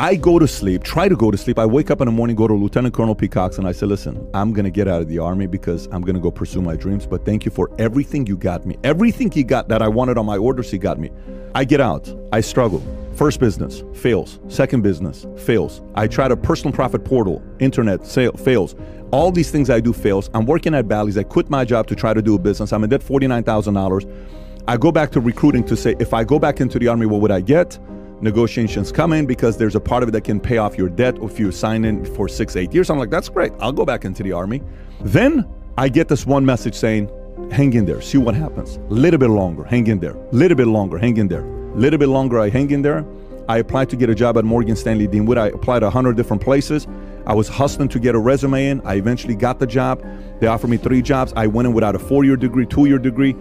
I go to sleep, try to go to sleep. I wake up in the morning, go to Lieutenant Colonel Peacocks, and I say, listen, I'm going to get out of the Army because I'm going to go pursue my dreams. But thank you for everything you got me. Everything he got that I wanted on my orders, he got me. I get out. I struggle. First business fails. Second business fails. I try to personal profit portal, internet sale fails. All these things I do fails. I'm working at Bally's. I quit my job to try to do a business. I'm in debt $49,000. I go back to recruiting to say, if I go back into the Army, what would I get? Negotiations come in because there's a part of it that can pay off your debt if you sign in for six, eight years. I'm like, that's great. I'll go back into the army. Then I get this one message saying, hang in there, see what happens. A little bit longer, hang in there. A little bit longer, hang in there. A little bit longer, I hang in there. I applied to get a job at Morgan Stanley Dean Witter. I applied a 100 different places. I was hustling to get a resume in. I eventually got the job. They offered me three jobs. I went in without a four year degree, two year degree.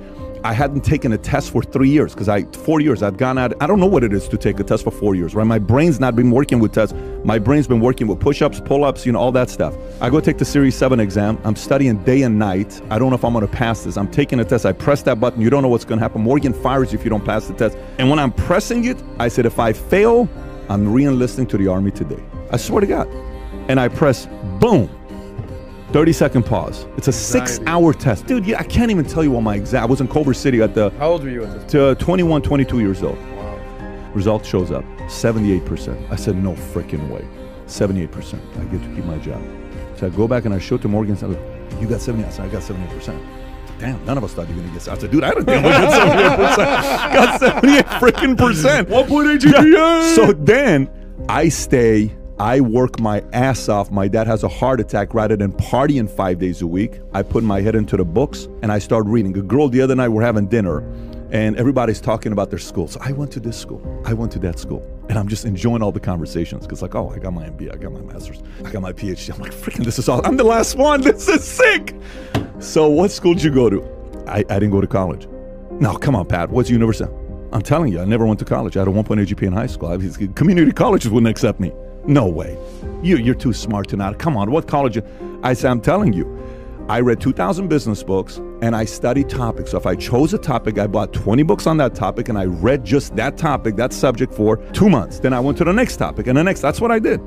I hadn't taken a test for three years because I four years I'd gone out. I don't know what it is to take a test for four years, right? My brain's not been working with tests. My brain's been working with push-ups, pull-ups, you know, all that stuff. I go take the Series 7 exam. I'm studying day and night. I don't know if I'm gonna pass this. I'm taking a test. I press that button. You don't know what's gonna happen. Morgan fires you if you don't pass the test. And when I'm pressing it, I said, if I fail, I'm re-enlisting to the army today. I swear to God. And I press boom 30 second pause. It's a six hour test. Dude, yeah, I can't even tell you what my exact. I was in Culver City at the. How old were you at this To 21, 22 years old. Wow. Result shows up 78%. I said, no freaking way. 78%. I get to keep my job. So I go back and I show it to Morgan, I said, you got 70. I said, I got 78%. Damn, none of us thought you were gonna get. I said, dude, I don't think I got 78%. got 78 freaking percent. 1.8 GPA. So then I stay I work my ass off. My dad has a heart attack rather than partying five days a week. I put my head into the books and I start reading. A girl the other night, we're having dinner and everybody's talking about their school. So I went to this school, I went to that school. And I'm just enjoying all the conversations because, like, oh, I got my MBA, I got my master's, I got my PhD. I'm like, freaking, this is all. I'm the last one. This is sick. So, what school did you go to? I, I didn't go to college. No, come on, Pat. What's university? I'm telling you, I never went to college. I had a 1.8 GPA in high school. I, community colleges wouldn't accept me. No way. You, you're too smart to not. Come on, what college? I said, I'm telling you. I read 2,000 business books and I studied topics. So if I chose a topic, I bought 20 books on that topic and I read just that topic, that subject for two months. Then I went to the next topic and the next. That's what I did.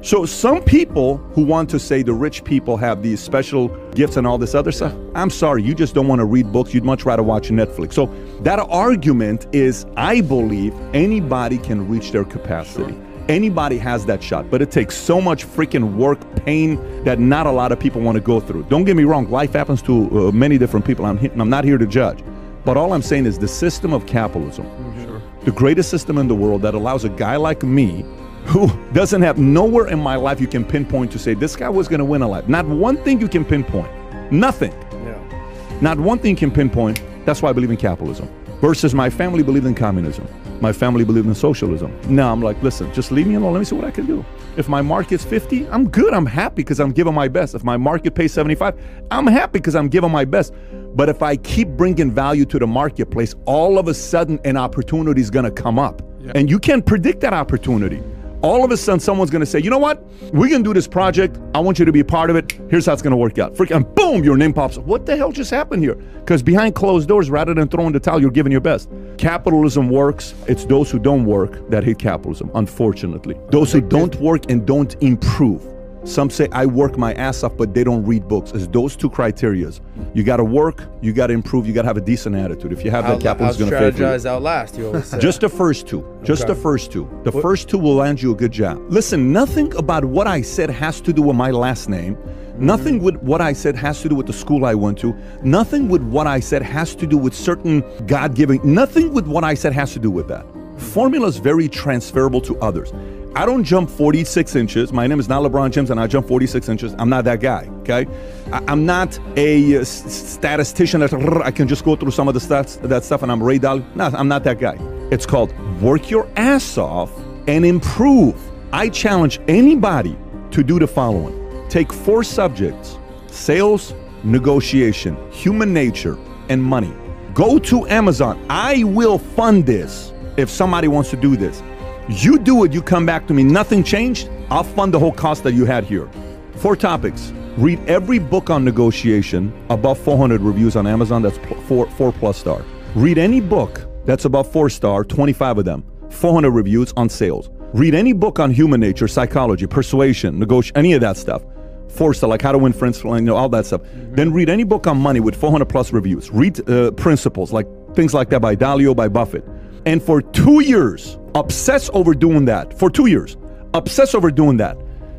So some people who want to say the rich people have these special gifts and all this other stuff, I'm sorry, you just don't want to read books. You'd much rather watch Netflix. So that argument is, I believe anybody can reach their capacity. Sure. Anybody has that shot, but it takes so much freaking work, pain that not a lot of people want to go through. Don't get me wrong, life happens to uh, many different people. I'm, I'm not here to judge. But all I'm saying is the system of capitalism, sure. the greatest system in the world that allows a guy like me who doesn't have nowhere in my life you can pinpoint to say this guy was going to win a life. Not one thing you can pinpoint. Nothing. Yeah. Not one thing you can pinpoint. That's why I believe in capitalism. Versus my family believed in communism. My family believed in socialism. Now I'm like, listen, just leave me alone. Let me see what I can do. If my market's 50, I'm good. I'm happy because I'm giving my best. If my market pays 75, I'm happy because I'm giving my best. But if I keep bringing value to the marketplace, all of a sudden an opportunity is going to come up. Yeah. And you can't predict that opportunity all of a sudden someone's going to say, you know what? We're going to do this project. I want you to be a part of it. Here's how it's going to work out. And boom, your name pops up. What the hell just happened here? Because behind closed doors, rather than throwing the towel, you're giving your best. Capitalism works. It's those who don't work that hate capitalism, unfortunately. Those who don't work and don't improve. Some say I work my ass off, but they don't read books. It's those two criterias. You got to work, you got to improve, you got to have a decent attitude. If you have that, capital is going to fail. Strategize outlast. You always say. Just the first two. Just okay. the first two. The what? first two will land you a good job. Listen, nothing about what I said has to do with my last name. Mm-hmm. Nothing with what I said has to do with the school I went to. Nothing with what I said has to do with certain God giving. Nothing with what I said has to do with that. Formula is very transferable to others. I don't jump 46 inches. My name is not LeBron James, and I jump 46 inches. I'm not that guy. Okay, I, am not a uh, statistician that I can just go through some of the stats, that stuff, and I'm Ray Dalio. No, I'm not that guy. It's called work your ass off and improve. I challenge anybody to do the following: take four subjects: sales, negotiation, human nature, and money. Go to Amazon. I will fund this if somebody wants to do this. You do it, you come back to me, nothing changed, I'll fund the whole cost that you had here. Four topics. Read every book on negotiation above 400 reviews on Amazon, that's four, four plus star. Read any book that's above four star, 25 of them, 400 reviews on sales. Read any book on human nature, psychology, persuasion, negotiation, any of that stuff. Forster, like how to win friends, you know, all that stuff. Then read any book on money with 400 plus reviews. Read uh, principles, like things like that by Dalio, by Buffett. And for two years, obsess over doing that. For two years, obsess over doing that.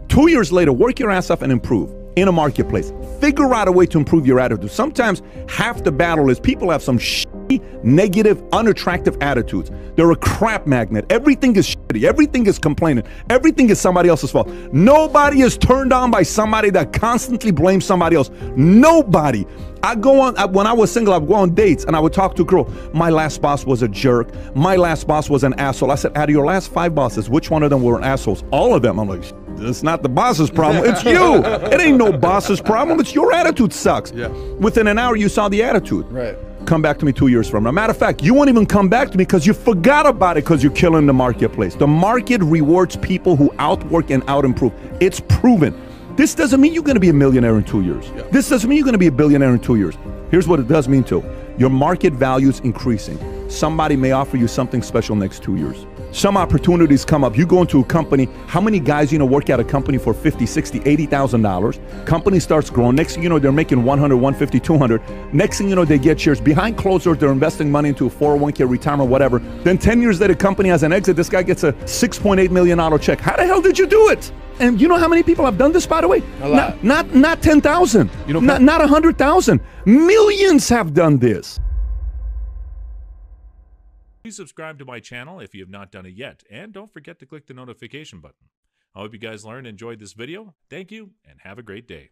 Two years later, work your ass off and improve in a marketplace. Figure out a way to improve your attitude. Sometimes half the battle is people have some shitty, negative, unattractive attitudes. They're a crap magnet. Everything is shitty. Everything is complaining. Everything is somebody else's fault. Nobody is turned on by somebody that constantly blames somebody else. Nobody. I go on I, when I was single. I would go on dates and I would talk to a girl. My last boss was a jerk. My last boss was an asshole. I said, out of your last five bosses, which one of them were assholes? All of them. I'm like, it's not the boss's problem. It's you. it ain't no boss's problem. It's your attitude sucks. Yeah. Within an hour, you saw the attitude. Right. Come back to me two years from now. Matter of fact, you won't even come back to me because you forgot about it because you're killing the marketplace. The market rewards people who outwork and outimprove. It's proven. This doesn't mean you're going to be a millionaire in two years. Yeah. This doesn't mean you're going to be a billionaire in two years. Here's what it does mean to your market value is increasing. Somebody may offer you something special next two years. Some opportunities come up. You go into a company, how many guys you know work at a company for 50, 60, 80,000 dollars? Company starts growing. Next thing you know, they're making 100, 150, 200. Next thing you know, they get shares. Behind closed doors, they're investing money into a 401k retirement, whatever. Then 10 years later, company has an exit. This guy gets a 6.8 million dollar check. How the hell did you do it? And you know how many people have done this, by the way? A lot. Not not, not 10,000. You know, not, not 100,000. Millions have done this. Please subscribe to my channel if you have not done it yet, and don't forget to click the notification button. I hope you guys learned and enjoyed this video. Thank you, and have a great day.